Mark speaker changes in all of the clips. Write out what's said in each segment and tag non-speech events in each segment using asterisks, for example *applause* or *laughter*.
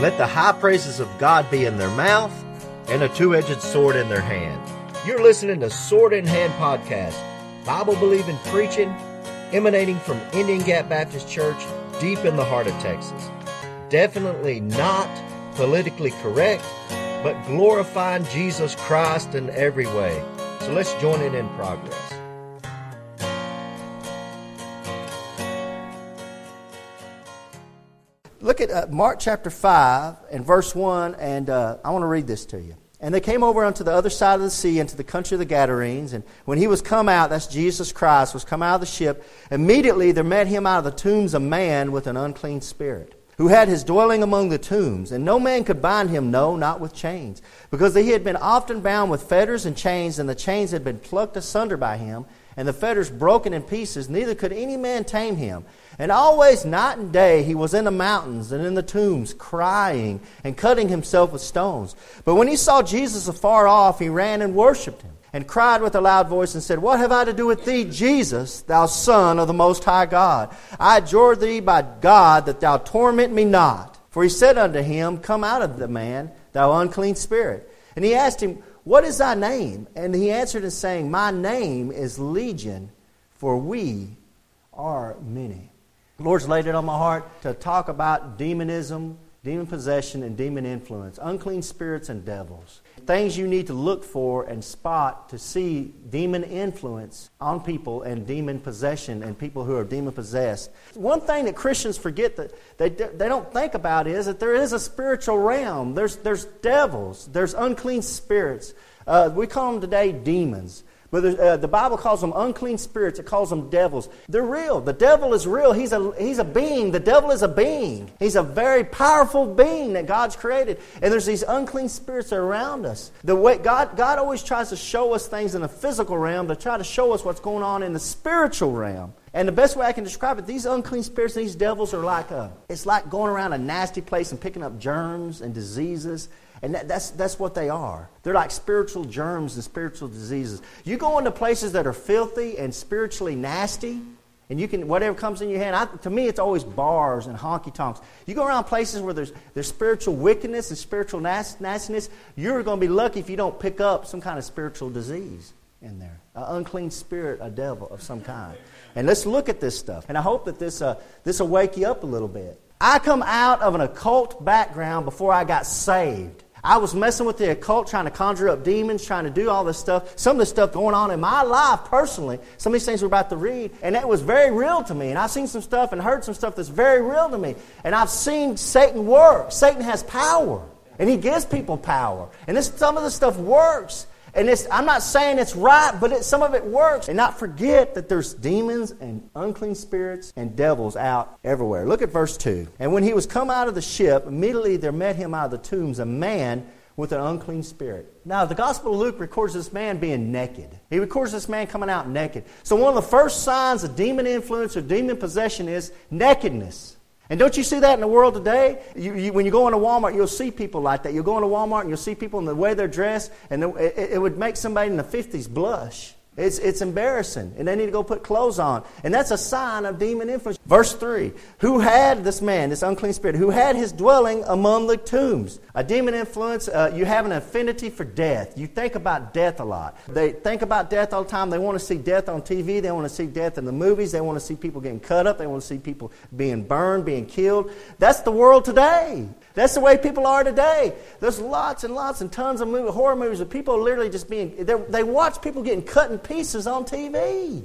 Speaker 1: Let the high praises of God be in their mouth and a two edged sword in their hand. You're listening to Sword in Hand Podcast, Bible believing preaching emanating from Indian Gap Baptist Church deep in the heart of Texas. Definitely not politically correct, but glorifying Jesus Christ in every way. So let's join in in progress.
Speaker 2: Look at uh, Mark chapter 5 and verse 1, and uh, I want to read this to you. And they came over unto the other side of the sea, into the country of the Gadarenes. And when he was come out, that's Jesus Christ, was come out of the ship, immediately there met him out of the tombs a man with an unclean spirit, who had his dwelling among the tombs. And no man could bind him, no, not with chains, because he had been often bound with fetters and chains, and the chains had been plucked asunder by him, and the fetters broken in pieces. Neither could any man tame him. And always, night and day, he was in the mountains and in the tombs, crying and cutting himself with stones. But when he saw Jesus afar off, he ran and worshipped him, and cried with a loud voice and said, What have I to do with thee, Jesus, thou Son of the Most High God? I adjure thee by God that thou torment me not. For he said unto him, Come out of the man, thou unclean spirit. And he asked him, What is thy name? And he answered and saying, My name is Legion, for we are many. Lord's laid it on my heart to talk about demonism, demon possession, and demon influence, unclean spirits and devils. Things you need to look for and spot to see demon influence on people and demon possession and people who are demon possessed. One thing that Christians forget that they, they don't think about is that there is a spiritual realm. There's, there's devils, there's unclean spirits. Uh, we call them today demons. But uh, the Bible calls them unclean spirits. It calls them devils. They're real. The devil is real. He's a, he's a being. The devil is a being. He's a very powerful being that God's created. And there's these unclean spirits around us. The way God, God always tries to show us things in the physical realm to try to show us what's going on in the spiritual realm. And the best way I can describe it, these unclean spirits, these devils are like a, it's like going around a nasty place and picking up germs and diseases and that, that's, that's what they are. They're like spiritual germs and spiritual diseases. You go into places that are filthy and spiritually nasty, and you can, whatever comes in your hand, I, to me, it's always bars and honky tonks. You go around places where there's, there's spiritual wickedness and spiritual nastiness, you're going to be lucky if you don't pick up some kind of spiritual disease in there an unclean spirit, a devil of some kind. And let's look at this stuff. And I hope that this, uh, this will wake you up a little bit. I come out of an occult background before I got saved. I was messing with the occult, trying to conjure up demons, trying to do all this stuff. Some of this stuff going on in my life personally, some of these things we're about to read, and that was very real to me. And I've seen some stuff and heard some stuff that's very real to me. And I've seen Satan work. Satan has power, and he gives people power. And this, some of this stuff works. And I'm not saying it's right, but it, some of it works. And not forget that there's demons and unclean spirits and devils out everywhere. Look at verse 2. And when he was come out of the ship, immediately there met him out of the tombs a man with an unclean spirit. Now, the Gospel of Luke records this man being naked. He records this man coming out naked. So, one of the first signs of demon influence or demon possession is nakedness. And don't you see that in the world today? You, you, when you go into Walmart, you'll see people like that. You'll go into Walmart and you'll see people in the way they're dressed, and the, it, it would make somebody in the 50s blush. It's, it's embarrassing, and they need to go put clothes on. And that's a sign of demon influence. Verse 3 Who had this man, this unclean spirit, who had his dwelling among the tombs? A demon influence, uh, you have an affinity for death. You think about death a lot. They think about death all the time. They want to see death on TV, they want to see death in the movies, they want to see people getting cut up, they want to see people being burned, being killed. That's the world today. That's the way people are today. There's lots and lots and tons of movie, horror movies of people literally just being, they watch people getting cut in pieces on TV.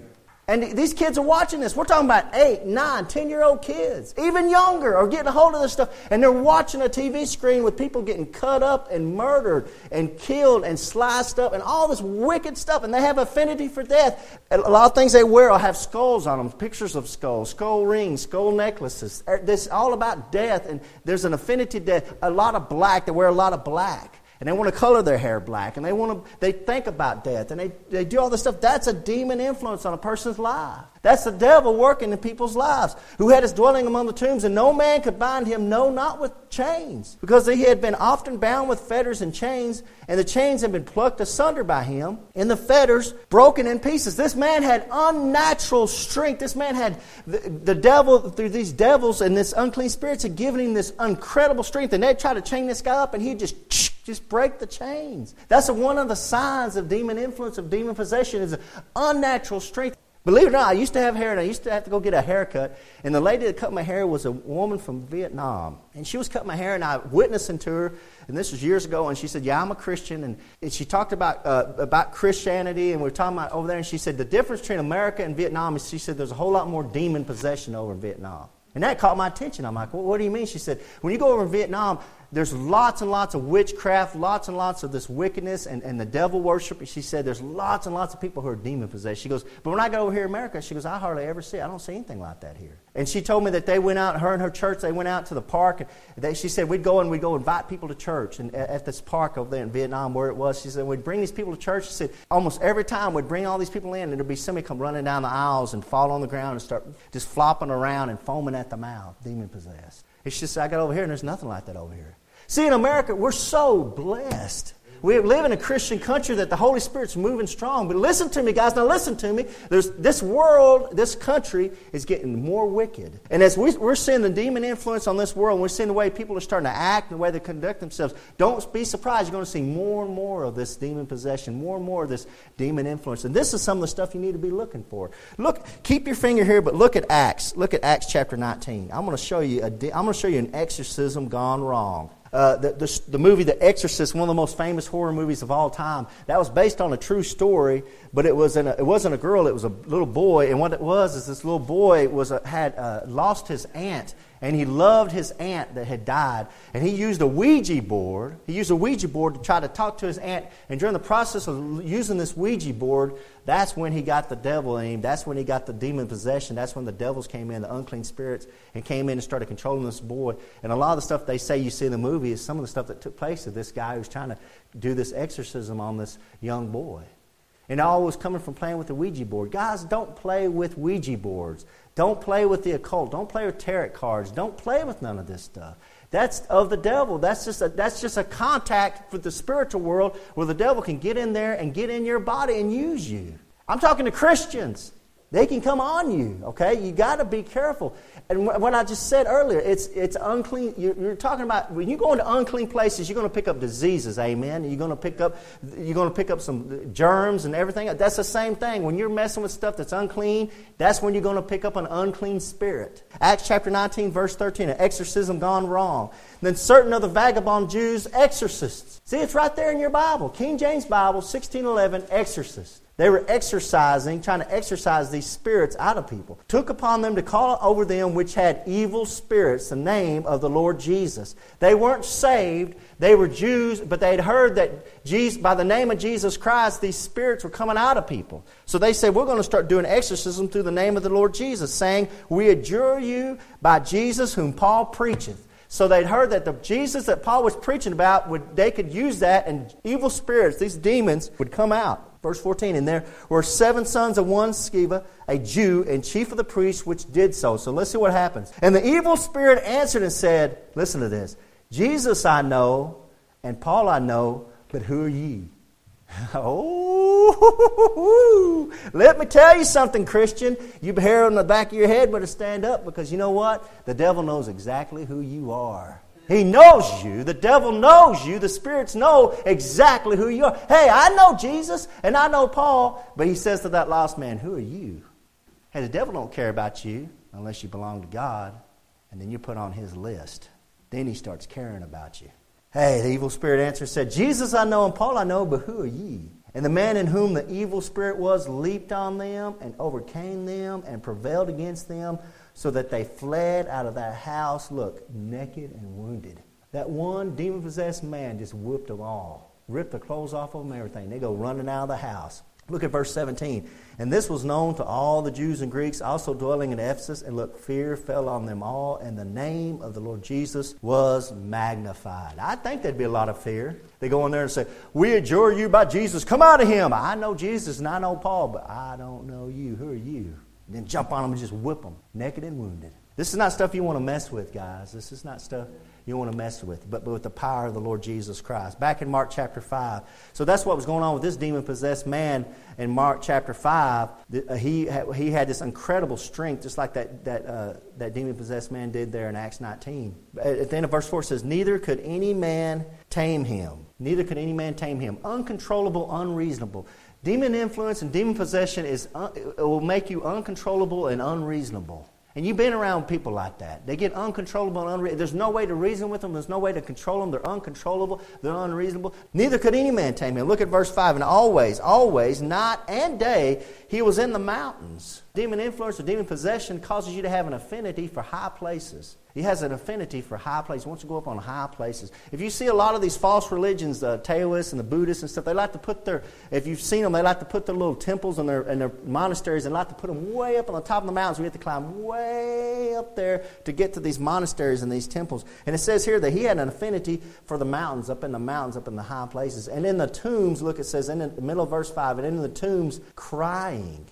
Speaker 2: And these kids are watching this. We're talking about eight, nine, ten year old kids, even younger, are getting a hold of this stuff. And they're watching a TV screen with people getting cut up and murdered and killed and sliced up and all this wicked stuff. And they have affinity for death. And a lot of things they wear will have skulls on them, pictures of skulls, skull rings, skull necklaces. Er, this all about death. And there's an affinity to death. A lot of black. They wear a lot of black. And they want to color their hair black, and they want to they think about death, and they, they do all this stuff. That's a demon influence on a person's life. That's the devil working in people's lives, who had his dwelling among the tombs, and no man could bind him, no, not with chains, because he had been often bound with fetters and chains, and the chains had been plucked asunder by him, and the fetters broken in pieces. This man had unnatural strength. This man had the, the devil, through these devils and this unclean spirits, had given him this incredible strength, and they'd try to chain this guy up, and he'd just just break the chains. That's one of the signs of demon influence, of demon possession, is unnatural strength. Believe it or not, I used to have hair and I used to have to go get a haircut. And the lady that cut my hair was a woman from Vietnam. And she was cutting my hair and I witnessing to her. And this was years ago. And she said, Yeah, I'm a Christian. And, and she talked about, uh, about Christianity. And we were talking about over there. And she said, The difference between America and Vietnam is she said, There's a whole lot more demon possession over in Vietnam. And that caught my attention. I'm like, well, what do you mean? She said, when you go over in Vietnam, there's lots and lots of witchcraft, lots and lots of this wickedness and, and the devil worship. She said there's lots and lots of people who are demon possessed. She goes, but when I go over here in America, she goes, I hardly ever see it. I don't see anything like that here. And she told me that they went out, her and her church, they went out to the park. And they, she said, we'd go and we'd go invite people to church and at this park over there in Vietnam where it was. She said, we'd bring these people to church. She said, almost every time we'd bring all these people in and there'd be somebody come running down the aisles and fall on the ground and start just flopping around and foaming at the mouth, demon possessed. It's just, I got over here and there's nothing like that over here. See, in America, we're so blessed. We live in a Christian country that the Holy Spirit's moving strong. But listen to me, guys. Now listen to me. There's, this world, this country is getting more wicked. And as we, are seeing the demon influence on this world, we're seeing the way people are starting to act, and the way they conduct themselves, don't be surprised. You're going to see more and more of this demon possession, more and more of this demon influence. And this is some of the stuff you need to be looking for. Look, keep your finger here, but look at Acts. Look at Acts chapter 19. I'm going to show you, a, I'm going to show you an exorcism gone wrong. Uh, the, the, the, movie The Exorcist, one of the most famous horror movies of all time, that was based on a true story, but it, was a, it wasn't a girl, it was a little boy. And what it was is this little boy was a, had uh, lost his aunt and he loved his aunt that had died. And he used a Ouija board. He used a Ouija board to try to talk to his aunt. And during the process of using this Ouija board, that's when he got the devil in him. That's when he got the demon possession. That's when the devils came in, the unclean spirits, and came in and started controlling this boy. And a lot of the stuff they say you see in the movie is some of the stuff that took place of this guy who's trying to do this exorcism on this young boy. And all was coming from playing with the Ouija board. Guys, don't play with Ouija boards. Don't play with the occult. Don't play with tarot cards. Don't play with none of this stuff. That's of the devil. That's just a, that's just a contact with the spiritual world where the devil can get in there and get in your body and use you. I'm talking to Christians. They can come on you, okay? You got to be careful. And what I just said earlier, it's, it's unclean. You're, talking about when you go into unclean places, you're going to pick up diseases, amen? You're going to pick up, you're going to pick up some germs and everything. That's the same thing. When you're messing with stuff that's unclean, that's when you're going to pick up an unclean spirit. Acts chapter 19, verse 13, an exorcism gone wrong. Then certain of the vagabond Jews, exorcists. See, it's right there in your Bible. King James Bible, 1611, exorcist. They were exercising, trying to exercise these spirits out of people. Took upon them to call over them which had evil spirits the name of the Lord Jesus. They weren't saved. They were Jews, but they had heard that Jesus, by the name of Jesus Christ, these spirits were coming out of people. So they said, We're going to start doing exorcism through the name of the Lord Jesus, saying, We adjure you by Jesus whom Paul preacheth. So they'd heard that the Jesus that Paul was preaching about, would, they could use that, and evil spirits, these demons, would come out. Verse 14, and there were seven sons of one Sceva, a Jew, and chief of the priests, which did so. So let's see what happens. And the evil spirit answered and said, Listen to this Jesus I know, and Paul I know, but who are ye? *laughs* oh, let me tell you something, Christian. You hair on the back of your head better stand up because you know what? The devil knows exactly who you are. He knows you. The devil knows you. The spirits know exactly who you are. Hey, I know Jesus and I know Paul, but he says to that lost man, Who are you? Hey, the devil don't care about you unless you belong to God, and then you put on his list. Then he starts caring about you. Hey, the evil spirit answered said, Jesus I know and Paul I know, but who are ye? And the man in whom the evil spirit was leaped on them and overcame them and prevailed against them so that they fled out of that house, look, naked and wounded. That one demon possessed man just whooped them all, ripped the clothes off of them, everything. They go running out of the house. Look at verse 17. And this was known to all the Jews and Greeks also dwelling in Ephesus. And look, fear fell on them all, and the name of the Lord Jesus was magnified. I think there'd be a lot of fear. They go in there and say, We adjure you by Jesus. Come out of him. I know Jesus and I know Paul, but I don't know you. Who are you? Then jump on them and just whip them, naked and wounded. This is not stuff you want to mess with, guys. This is not stuff you want to mess with, but, but with the power of the Lord Jesus Christ. Back in Mark chapter 5. So that's what was going on with this demon possessed man in Mark chapter 5. Uh, he, he had this incredible strength, just like that, that, uh, that demon possessed man did there in Acts 19. At the end of verse 4 says, Neither could any man tame him. Neither could any man tame him. Uncontrollable, unreasonable. Demon influence and demon possession is, uh, will make you uncontrollable and unreasonable. And you've been around people like that. They get uncontrollable and unreasonable. There's no way to reason with them. There's no way to control them. They're uncontrollable. They're unreasonable. Neither could any man tame him. Look at verse 5. And always, always, night and day, he was in the mountains. Demon influence or demon possession causes you to have an affinity for high places. He has an affinity for high places. He wants to go up on high places. If you see a lot of these false religions, the Taoists and the Buddhists and stuff, they like to put their, if you've seen them, they like to put their little temples and their, and their monasteries and like to put them way up on the top of the mountains. We have to climb way up there to get to these monasteries and these temples. And it says here that he had an affinity for the mountains, up in the mountains, up in the high places. And in the tombs, look, it says in the middle of verse 5, and in the tombs, crying,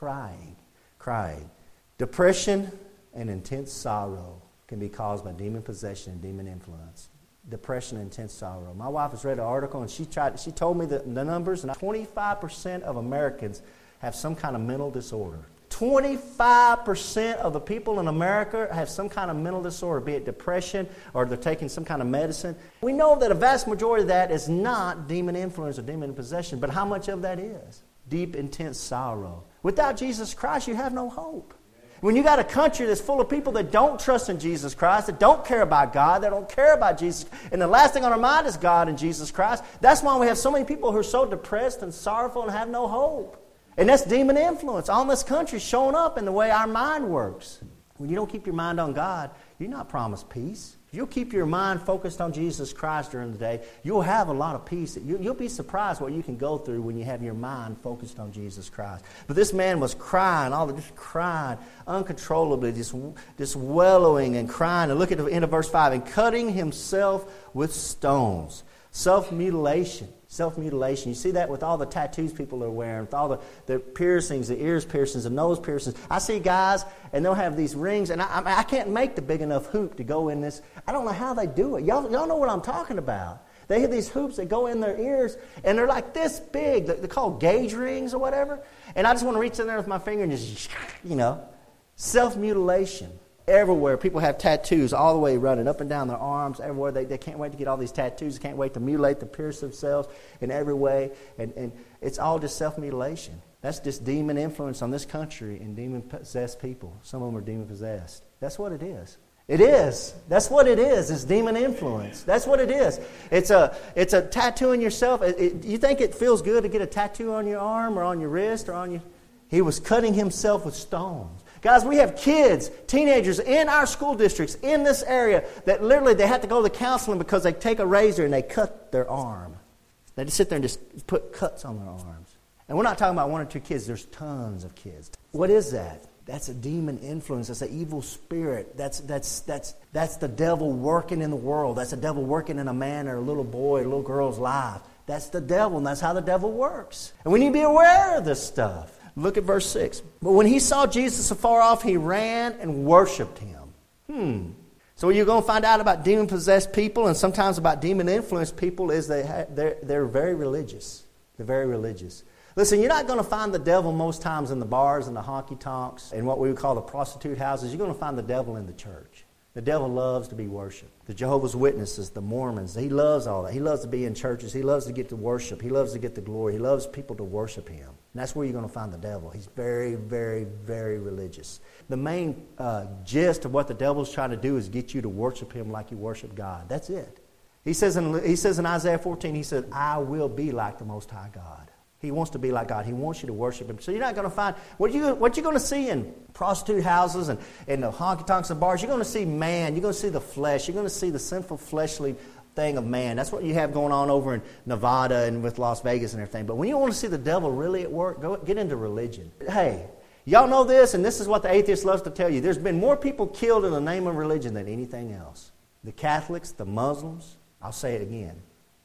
Speaker 2: crying, crying. Depression and intense sorrow can be caused by demon possession and demon influence. Depression and intense sorrow. My wife has read an article and she tried she told me the, the numbers and 25% of Americans have some kind of mental disorder. 25% of the people in America have some kind of mental disorder, be it depression or they're taking some kind of medicine. We know that a vast majority of that is not demon influence or demon possession, but how much of that is? Deep, intense sorrow. Without Jesus Christ, you have no hope. When you got a country that's full of people that don't trust in Jesus Christ, that don't care about God, that don't care about Jesus, and the last thing on our mind is God and Jesus Christ, that's why we have so many people who are so depressed and sorrowful and have no hope. And that's demon influence on this country showing up in the way our mind works. When you don't keep your mind on God, you're not promised peace. If you'll keep your mind focused on Jesus Christ during the day, you'll have a lot of peace. You'll be surprised what you can go through when you have your mind focused on Jesus Christ. But this man was crying, all just crying uncontrollably, just, just wallowing and crying. And look at the end of verse 5 and cutting himself with stones. Self mutilation. Self mutilation. You see that with all the tattoos people are wearing, with all the, the piercings, the ears piercings, the nose piercings. I see guys, and they'll have these rings, and I, I can't make the big enough hoop to go in this. I don't know how they do it. Y'all, y'all know what I'm talking about. They have these hoops that go in their ears, and they're like this big. They're called gauge rings or whatever. And I just want to reach in there with my finger and just, you know, self mutilation everywhere. People have tattoos all the way running up and down their arms, everywhere. They, they can't wait to get all these tattoos. They can't wait to mutilate, to pierce themselves in every way. And, and it's all just self mutilation. That's just demon influence on this country and demon possessed people. Some of them are demon possessed. That's what it is. It is. That's what it is. It's demon influence. That's what it is. It's a, it's a tattoo in yourself. It, it, you think it feels good to get a tattoo on your arm or on your wrist or on your. He was cutting himself with stones. Guys, we have kids, teenagers in our school districts in this area that literally they have to go to counseling because they take a razor and they cut their arm. They just sit there and just put cuts on their arms. And we're not talking about one or two kids, there's tons of kids. What is that? That's a demon influence. That's an evil spirit. That's, that's, that's, that's the devil working in the world. That's the devil working in a man or a little boy, or a little girl's life. That's the devil, and that's how the devil works. And we need to be aware of this stuff. Look at verse 6. But when he saw Jesus afar off, he ran and worshiped him. Hmm. So you're going to find out about demon possessed people and sometimes about demon influenced people is they ha- they're, they're very religious. They're very religious. Listen, you're not going to find the devil most times in the bars and the honky tonks and what we would call the prostitute houses. You're going to find the devil in the church. The devil loves to be worshiped. The Jehovah's Witnesses, the Mormons, he loves all that. He loves to be in churches. He loves to get to worship. He loves to get the glory. He loves people to worship him. And that's where you're going to find the devil. He's very, very, very religious. The main uh, gist of what the devil's trying to do is get you to worship him like you worship God. That's it. He says in, he says in Isaiah 14, he said, I will be like the Most High God. He wants to be like God. He wants you to worship Him. So you're not going to find what you what you're going to see in prostitute houses and in the honky tonks and bars. You're going to see man. You're going to see the flesh. You're going to see the sinful fleshly thing of man. That's what you have going on over in Nevada and with Las Vegas and everything. But when you want to see the devil really at work, go get into religion. Hey, y'all know this, and this is what the atheist loves to tell you. There's been more people killed in the name of religion than anything else. The Catholics, the Muslims, I'll say it again.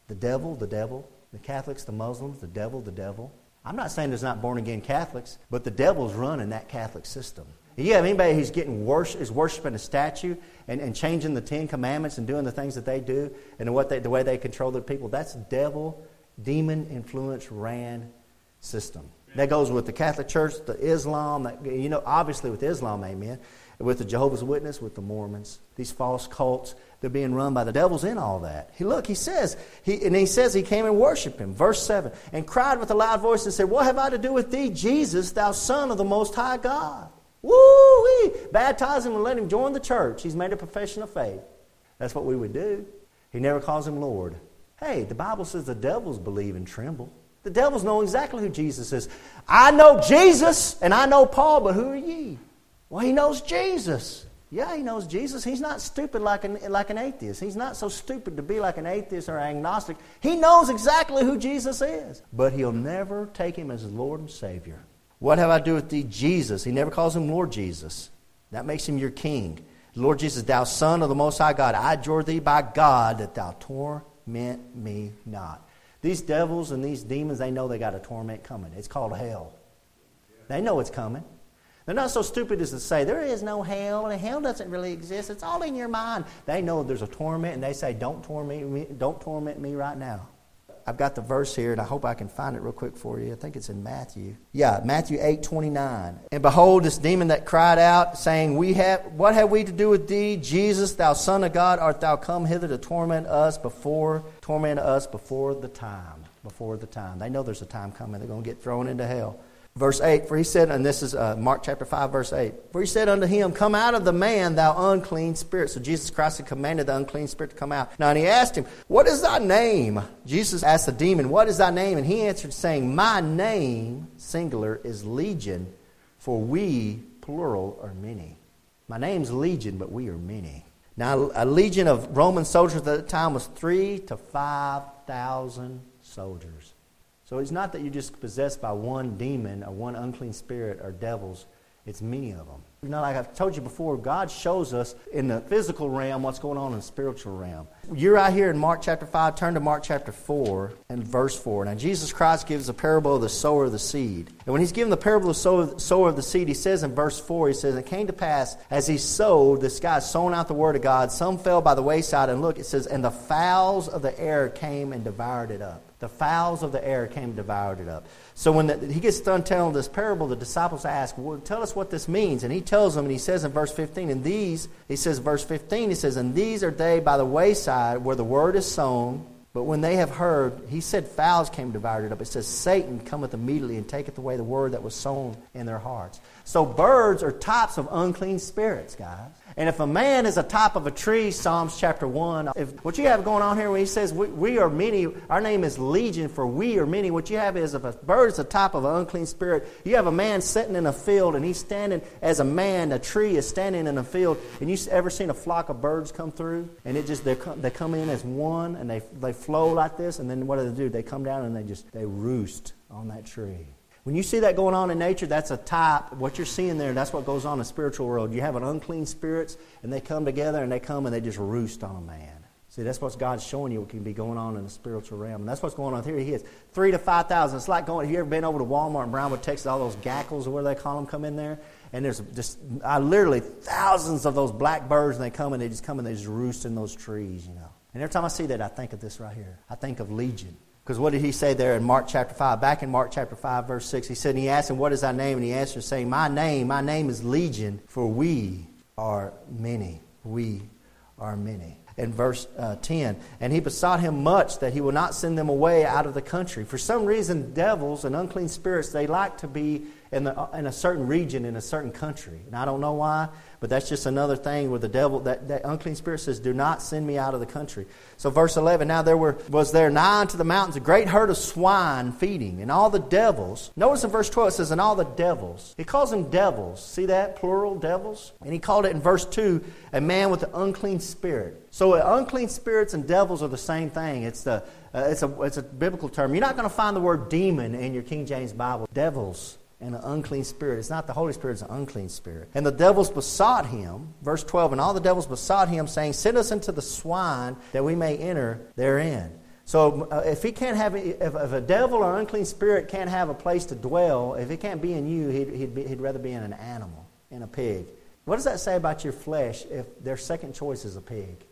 Speaker 2: The devil, the devil. The Catholics, the Muslims, the devil, the devil. I'm not saying there's not born again Catholics, but the devil's running that Catholic system. You have anybody who's getting worse, is worshiping a statue and, and changing the Ten Commandments and doing the things that they do and what they, the way they control their people. That's devil, demon influence ran system. That goes with the Catholic Church, the Islam, you know, obviously with Islam, amen, with the Jehovah's Witness, with the Mormons, these false cults. They're being run by the devils in all that. He look, he says, he, and he says he came and worshipped him. Verse 7. And cried with a loud voice and said, What have I to do with thee, Jesus, thou Son of the Most High God? Woo-wee! Baptize him and let him join the church. He's made a profession of faith. That's what we would do. He never calls him Lord. Hey, the Bible says the devils believe and tremble. The devils know exactly who Jesus is. I know Jesus and I know Paul, but who are ye? Well, he knows Jesus. Yeah, he knows Jesus. He's not stupid like an, like an atheist. He's not so stupid to be like an atheist or agnostic. He knows exactly who Jesus is. But he'll never take him as his Lord and Savior. What have I to do with thee, Jesus? He never calls him Lord Jesus. That makes him your king. Lord Jesus, thou Son of the Most High God, I adjure thee by God that thou torment me not. These devils and these demons, they know they got a torment coming. It's called hell. They know it's coming. They're not so stupid as to say, there is no hell, and hell doesn't really exist. It's all in your mind. They know there's a torment, and they say, don't torment me, don't torment me right now. I've got the verse here, and I hope I can find it real quick for you. I think it's in Matthew. Yeah, Matthew 8, 29. And behold, this demon that cried out, saying, We have what have we to do with thee, Jesus, thou Son of God? Art thou come hither to torment us before torment us before the time? Before the time. They know there's a time coming. They're going to get thrown into hell. Verse 8, for he said, and this is uh, Mark chapter 5, verse 8, for he said unto him, Come out of the man, thou unclean spirit. So Jesus Christ had commanded the unclean spirit to come out. Now, and he asked him, What is thy name? Jesus asked the demon, What is thy name? And he answered, saying, My name, singular, is Legion, for we, plural, are many. My name's Legion, but we are many. Now, a legion of Roman soldiers at that time was three to 5,000 soldiers. So it's not that you're just possessed by one demon or one unclean spirit or devils, it's many of them. You know, like I've told you before, God shows us in the physical realm what's going on in the spiritual realm. You're out here in Mark chapter 5. Turn to Mark chapter 4 and verse 4. Now, Jesus Christ gives a parable of the sower of the seed. And when he's given the parable of the sower of the seed, he says in verse 4, he says, It came to pass as he sowed, this guy sown out the word of God, some fell by the wayside. And look, it says, And the fowls of the air came and devoured it up. The fowls of the air came and devoured it up. So when the, he gets done telling this parable, the disciples ask, well, Tell us what this means. And he tells them, and he says in verse 15, And these, he says, verse 15, he says, And these are they by the wayside where the word is sown. But when they have heard, he said, Fowls came devoured it up. It says, Satan cometh immediately and taketh away the word that was sown in their hearts. So birds are types of unclean spirits, guys. And if a man is a type of a tree, Psalms chapter 1, if what you have going on here when he says we, we, are many, our name is legion for we are many, what you have is if a bird is a type of an unclean spirit, you have a man sitting in a field and he's standing as a man, a tree is standing in a field, and you ever seen a flock of birds come through? And it just, they come in as one and they, they flow like this, and then what do they do? They come down and they just, they roost on that tree. When you see that going on in nature, that's a type. What you're seeing there, that's what goes on in the spiritual world. You have an unclean spirits, and they come together and they come and they just roost on a man. See, that's what God's showing you what can be going on in the spiritual realm. And that's what's going on here. He is three to 5,000. It's like going, have you ever been over to Walmart in Brownwood, Texas, all those grackles or where they call them come in there? And there's just I literally thousands of those black birds, and they come and they just come and they just roost in those trees, you know. And every time I see that, I think of this right here. I think of Legion. Because what did he say there in Mark chapter 5? Back in Mark chapter 5, verse 6, he said, and he asked him, What is thy name? And he answered, saying, My name, my name is Legion, for we are many. We are many. In verse uh, 10, and he besought him much that he would not send them away out of the country. For some reason, devils and unclean spirits, they like to be in, the, in a certain region in a certain country. And I don't know why, but that's just another thing where the devil, that, that unclean spirit says, Do not send me out of the country. So, verse 11 Now there were, was there nigh unto the mountains a great herd of swine feeding, and all the devils. Notice in verse 12 it says, And all the devils. He calls them devils. See that? Plural devils. And he called it in verse 2 a man with an unclean spirit. So, unclean spirits and devils are the same thing. It's the uh, it's, a, it's a biblical term. You're not going to find the word demon in your King James Bible. Devils and an unclean spirit. It's not the Holy Spirit, it's an unclean spirit. And the devils besought him, verse 12, and all the devils besought him, saying, Send us into the swine that we may enter therein. So uh, if he can't have, if, if, a devil or unclean spirit can't have a place to dwell, if it can't be in you, he'd, he'd, be, he'd rather be in an animal, in a pig. What does that say about your flesh if their second choice is a pig?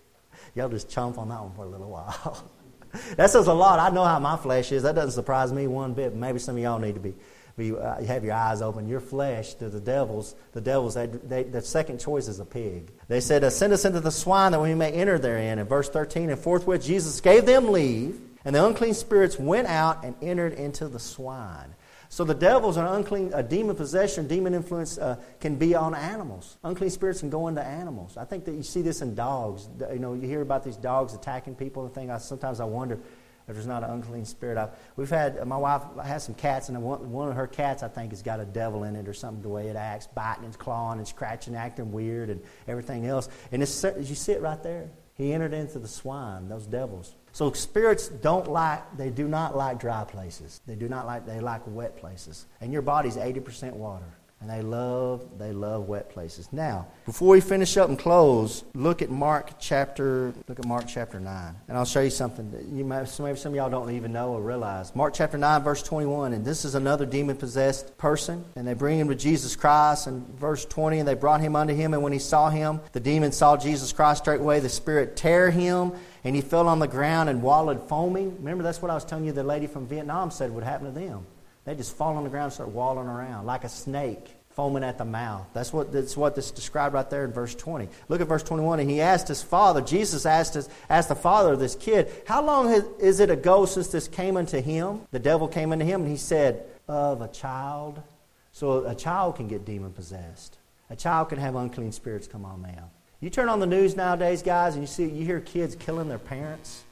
Speaker 2: Y'all just chomp on that one for a little while. *laughs* that says a lot. I know how my flesh is. That doesn't surprise me one bit. Maybe some of y'all need to be, be uh, have your eyes open. Your flesh to the devils, the devils, they, they, the second choice is a pig. They said, Send us into the swine that we may enter therein. In verse 13, and forthwith Jesus gave them leave, and the unclean spirits went out and entered into the swine. So the devils and unclean, a demon possession, demon influence uh, can be on animals. Unclean spirits can go into animals. I think that you see this in dogs. You know, you hear about these dogs attacking people and things. I, sometimes I wonder if there's not an unclean spirit. I, we've had uh, my wife has some cats, and one, one of her cats I think has got a devil in it or something. The way it acts, biting and clawing and scratching, acting weird, and everything else. And it's, you see it right there. He entered into the swine, those devils. So spirits don't like, they do not like dry places. They do not like, they like wet places. And your body's 80% water. And they love, they love wet places. Now, before we finish up and close, look at Mark chapter, look at Mark chapter 9. And I'll show you something that you maybe some of y'all don't even know or realize. Mark chapter 9, verse 21. And this is another demon possessed person. And they bring him to Jesus Christ. And verse 20, and they brought him unto him. And when he saw him, the demon saw Jesus Christ straightway. The spirit tear him and he fell on the ground and wallowed foaming. Remember, that's what I was telling you the lady from Vietnam said would happen to them. They just fall on the ground and start walling around like a snake foaming at the mouth. That's what, that's what this described right there in verse 20. Look at verse 21. And he asked his father, Jesus asked, his, asked the father of this kid, How long has, is it ago since this came unto him? The devil came unto him, and he said, Of a child. So a child can get demon possessed. A child can have unclean spirits come on them. You turn on the news nowadays, guys, and you see you hear kids killing their parents.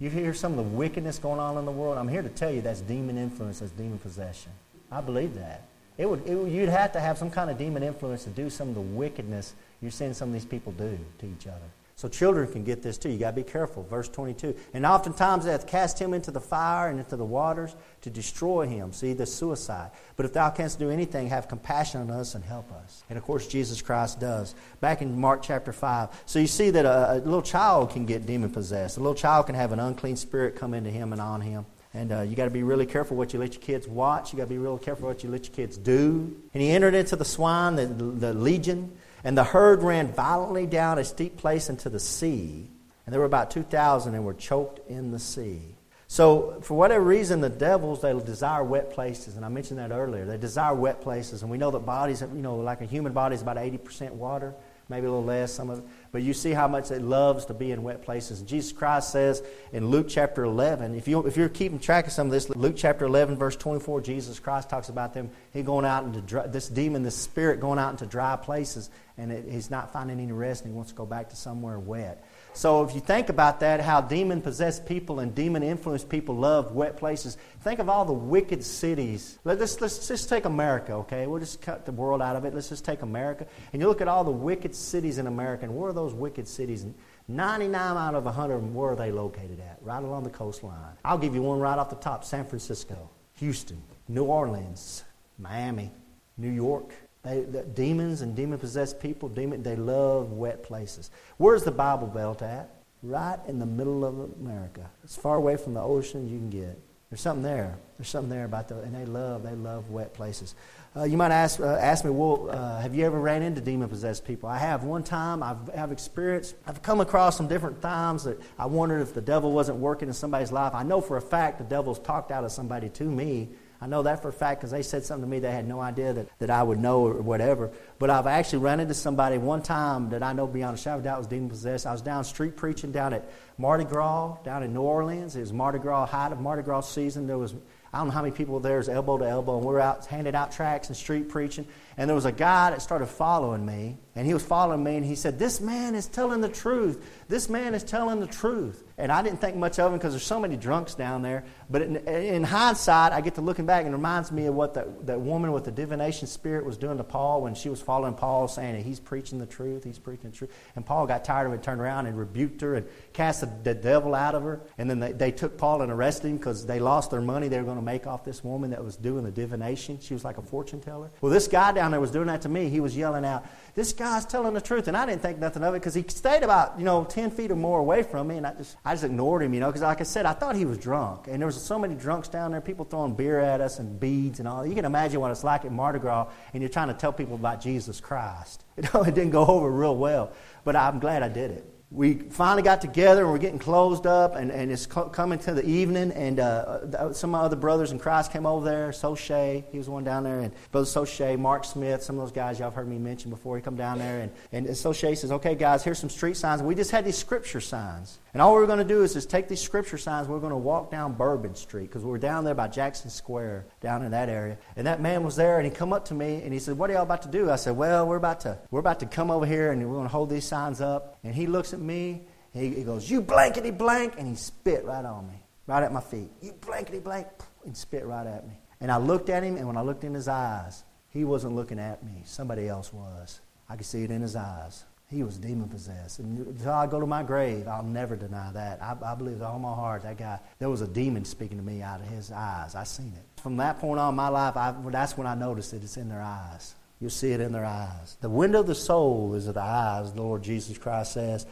Speaker 2: You hear some of the wickedness going on in the world. I'm here to tell you that's demon influence, that's demon possession. I believe that. It would, it, you'd have to have some kind of demon influence to do some of the wickedness you're seeing some of these people do to each other. So children can get this too. You got to be careful. Verse 22. And oftentimes they hath cast him into the fire and into the waters to destroy him. See, the suicide. But if thou canst do anything, have compassion on us and help us. And of course, Jesus Christ does. Back in Mark chapter 5. So you see that a, a little child can get demon possessed. A little child can have an unclean spirit come into him and on him. And uh, you got to be really careful what you let your kids watch. You got to be real careful what you let your kids do. And he entered into the swine, the, the legion. And the herd ran violently down a steep place into the sea. And there were about 2,000 and were choked in the sea. So, for whatever reason, the devils, they desire wet places. And I mentioned that earlier. They desire wet places. And we know that bodies, you know, like a human body is about 80% water, maybe a little less, some of it. But you see how much it loves to be in wet places. Jesus Christ says in Luke chapter 11, if, you, if you're keeping track of some of this, Luke chapter 11, verse 24, Jesus Christ talks about them. He going out into dry, this demon, this spirit going out into dry places, and it, he's not finding any rest, and he wants to go back to somewhere wet. So if you think about that, how demon possessed people and demon influenced people love wet places, think of all the wicked cities. Let's, let's just take America, okay? We'll just cut the world out of it. Let's just take America. And you look at all the wicked cities in America, and where are those wicked cities? 99 out of 100 where are they located at? Right along the coastline. I'll give you one right off the top San Francisco, Houston, New Orleans, Miami, New York, they, the demons and demon possessed people, demon, they love wet places. Where's the Bible Belt at? Right in the middle of America. As far away from the ocean as you can get. There's something there. There's something there about the, and they love, they love wet places. Uh, you might ask, uh, ask me, well, uh, have you ever ran into demon possessed people? I have. One time, I've, I've experienced, I've come across some different times that I wondered if the devil wasn't working in somebody's life. I know for a fact the devil's talked out of somebody to me I know that for a fact because they said something to me they had no idea that, that I would know or whatever. But I've actually run into somebody one time that I know beyond a shadow of doubt was demon possessed. I was down street preaching down at Mardi Gras down in New Orleans. It was Mardi Gras, height of Mardi Gras season. There was I don't know how many people there is elbow to elbow, and we're out handing out tracts and street preaching. And there was a guy that started following me, and he was following me, and he said, This man is telling the truth. This man is telling the truth. And I didn't think much of him because there's so many drunks down there. But in, in, hindsight, I get to looking back and it reminds me of what that, that woman with the divination spirit was doing to Paul when she was following Paul, saying that he's preaching the truth, he's preaching the truth. And Paul got tired of it, turned around and rebuked her and cast the, the devil out of her. And then they, they took Paul and arrested him because they lost their money they were going to make off this woman that was doing the divination. She was like a fortune teller. Well, this guy down there was doing that to me. He was yelling out, This guy's telling the truth. And I didn't think nothing of it because he stayed about, you know, 10 feet or more away from me. And I just, I just ignored him, you know, because like I said, I thought he was drunk. And there was so many drunks down there, people throwing beer at us and beads and all. You can imagine what it's like at Mardi Gras and you're trying to tell people about Jesus Christ. *laughs* You know, it didn't go over real well, but I'm glad I did it we finally got together and we're getting closed up and, and it's coming to the evening and uh, some of my other brothers in christ came over there Sochay, he was one down there and brother Sochay, mark smith some of those guys y'all have heard me mention before he come down there and, and Sochay says okay guys here's some street signs. And we just had these scripture signs and all we are going to do is just take these scripture signs we're going to walk down bourbon street because we are down there by jackson square down in that area and that man was there and he come up to me and he said what are y'all about to do i said well we're about to we're about to come over here and we're going to hold these signs up and he looks at me he, he goes, You blankety blank. And he spit right on me, right at my feet. You blankety blank. And spit right at me. And I looked at him, and when I looked in his eyes, he wasn't looking at me. Somebody else was. I could see it in his eyes. He was demon possessed. And until I go to my grave, I'll never deny that. I, I believe with all my heart that guy, there was a demon speaking to me out of his eyes. I seen it. From that point on in my life, I, that's when I noticed it. It's in their eyes. You'll see it in their eyes. The window of the soul is at the eyes, the Lord Jesus Christ says.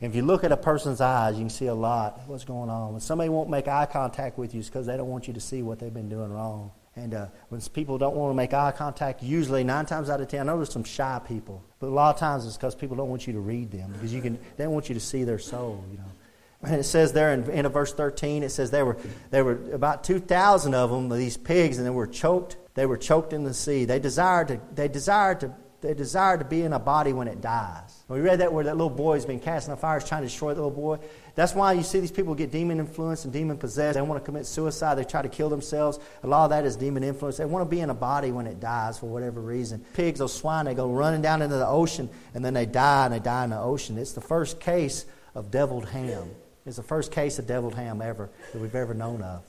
Speaker 2: If you look at a person's eyes, you can see a lot what's going on. When somebody won't make eye contact with you, it's because they don't want you to see what they've been doing wrong. And uh, when people don't want to make eye contact, usually nine times out of ten, I know there's some shy people, but a lot of times it's because people don't want you to read them because you can. They don't want you to see their soul. You know. And it says there in, in verse 13, it says there were there were about 2,000 of them, these pigs, and they were choked. They were choked in the sea. They desired to they desired to they desire to be in a body when it dies. We read that where that little boy has been cast in the fire, is trying to destroy the little boy. That's why you see these people get demon influenced and demon possessed. They want to commit suicide. They try to kill themselves. A lot of that is demon influence. They want to be in a body when it dies for whatever reason. Pigs, those swine, they go running down into the ocean and then they die and they die in the ocean. It's the first case of deviled ham. It's the first case of deviled ham ever that we've ever known of.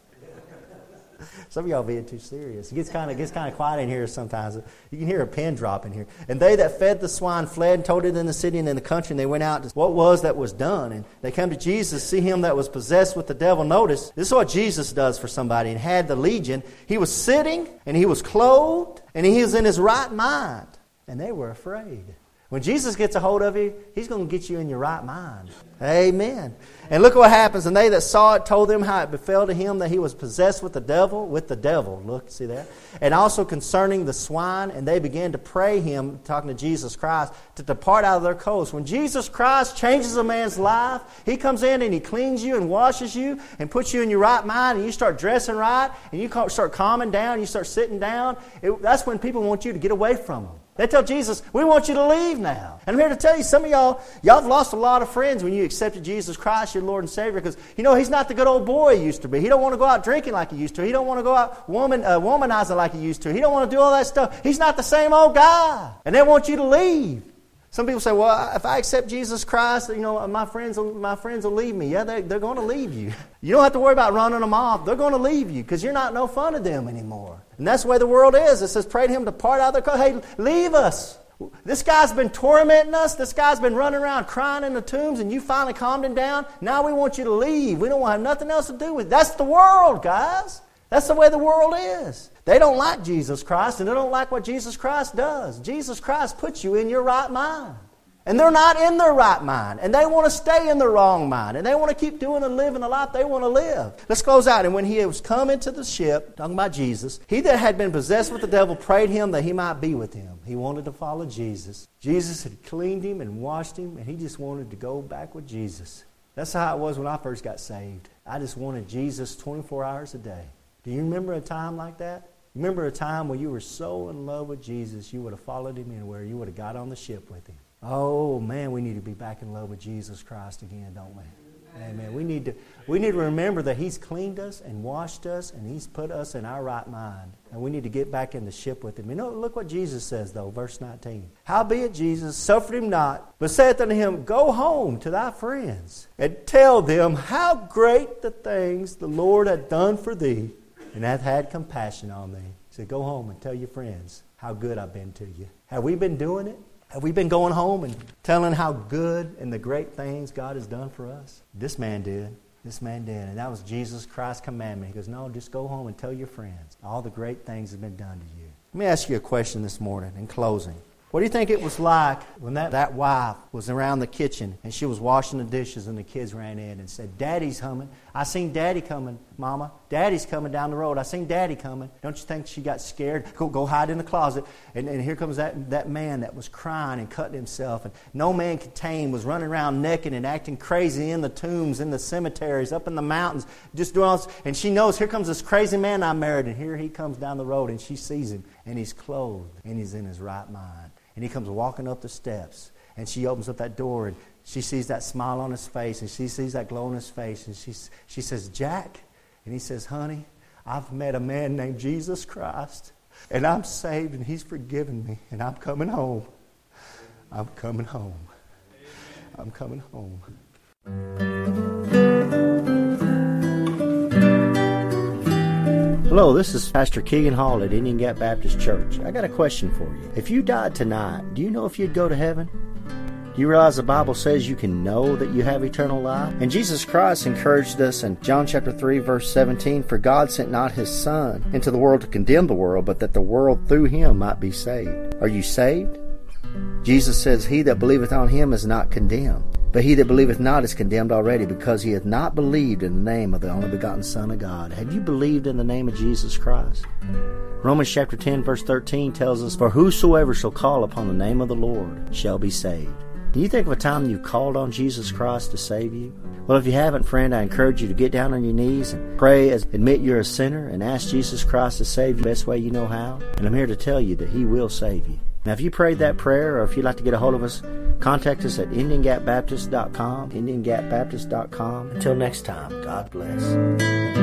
Speaker 2: *laughs* Some of y'all being too serious. It gets kind of gets kind of quiet in here sometimes. You can hear a pin drop in here. And they that fed the swine fled and told it in the city and in the country, and they went out. To, what was that was done? And they come to Jesus, see him that was possessed with the devil. Notice this is what Jesus does for somebody. And had the legion. He was sitting and he was clothed and he was in his right mind, and they were afraid. When Jesus gets a hold of you, he's going to get you in your right mind. Amen. And look what happens. And they that saw it told them how it befell to him that he was possessed with the devil, with the devil. Look, see that? And also concerning the swine. And they began to pray him, talking to Jesus Christ, to depart out of their coast. When Jesus Christ changes a man's life, he comes in and he cleans you and washes you and puts you in your right mind. And you start dressing right. And you start calming down. You start sitting down. It, that's when people want you to get away from them. They tell Jesus, we want you to leave now. And I'm here to tell you, some of y'all, y'all have lost a lot of friends when you accepted Jesus Christ, your Lord and Savior, because, you know, he's not the good old boy he used to be. He don't want to go out drinking like he used to. He don't want to go out woman, uh, womanizing like he used to. He don't want to do all that stuff. He's not the same old guy. And they want you to leave. Some people say, well, if I accept Jesus Christ, you know, my friends, will, my friends will leave me. Yeah, they, they're going to leave you. *laughs* You don't have to worry about running them off. They're going to leave you because you're not no fun of them anymore. And that's the way the world is. It says, pray to him to part out their coat. Hey, leave us. This guy's been tormenting us. This guy's been running around crying in the tombs, and you finally calmed him down. Now we want you to leave. We don't want to have nothing else to do with it. That's the world, guys. That's the way the world is. They don't like Jesus Christ, and they don't like what Jesus Christ does. Jesus Christ puts you in your right mind. And they're not in their right mind. And they want to stay in the wrong mind. And they want to keep doing and living the life they want to live. Let's close out. And when he was come into the ship, talking about Jesus, he that had been possessed with the devil prayed him that he might be with him. He wanted to follow Jesus. Jesus had cleaned him and washed him, and he just wanted to go back with Jesus. That's how it was when I first got saved. I just wanted Jesus 24 hours a day. Do you remember a time like that? Remember a time when you were so in love with Jesus, you would have followed him anywhere. You would have got on the ship with him. Oh, man, we need to be back in love with Jesus Christ again, don't we? Amen. We need to we need to remember that He's cleaned us and washed us and He's put us in our right mind. And we need to get back in the ship with Him. You know, look what Jesus says, though, verse 19. Howbeit Jesus suffered him not, but saith unto him, Go home to thy friends, and tell them how great the things the Lord hath done for thee, and hath had compassion on thee. He said, Go home and tell your friends how good I've been to you. Have we been doing it? Have we been going home and telling how good and the great things God has done for us? This man did. This man did. And that was Jesus Christ's commandment. He goes, No, just go home and tell your friends all the great things have been done to you. Let me ask you a question this morning in closing. What do you think it was like when that, that wife was around the kitchen and she was washing the dishes and the kids ran in and said, Daddy's coming. I seen Daddy coming, Mama. Daddy's coming down the road. I seen Daddy coming. Don't you think she got scared? Go, go hide in the closet. And, and here comes that, that man that was crying and cutting himself. And no man could tame, was running around naked and acting crazy in the tombs, in the cemeteries, up in the mountains, just doing all this. And she knows, here comes this crazy man I married. And here he comes down the road and she sees him and he's clothed and he's in his right mind and he comes walking up the steps. And she opens up that door and she sees that smile on his face and she sees that glow on his face. And she, she says, Jack. And he says, Honey, I've met a man named Jesus Christ. And I'm saved and he's forgiven me. And I'm coming home. I'm coming home. I'm coming home. Hello, this is Pastor Keegan Hall at Indian Gap Baptist Church. I got a question for you. If you died tonight, do you know if you'd go to heaven? Do you realize the Bible says you can know that you have eternal life? And Jesus Christ encouraged us in John chapter 3 verse 17, For God sent not his Son into the world to condemn the world, but that the world through him might be saved. Are you saved? Jesus says, He that believeth on him is not condemned. But he that believeth not is condemned already, because he hath not believed in the name of the only begotten Son of God. Have you believed in the name of Jesus Christ? Romans chapter 10, verse 13 tells us, For whosoever shall call upon the name of the Lord shall be saved. Do you think of a time you called on Jesus Christ to save you? Well, if you haven't, friend, I encourage you to get down on your knees and pray as admit you're a sinner and ask Jesus Christ to save you the best way you know how. And I'm here to tell you that He will save you. Now, if you prayed that prayer or if you'd like to get a hold of us, contact us at IndianGapBaptist.com, IndianGapBaptist.com. Until next time, God bless.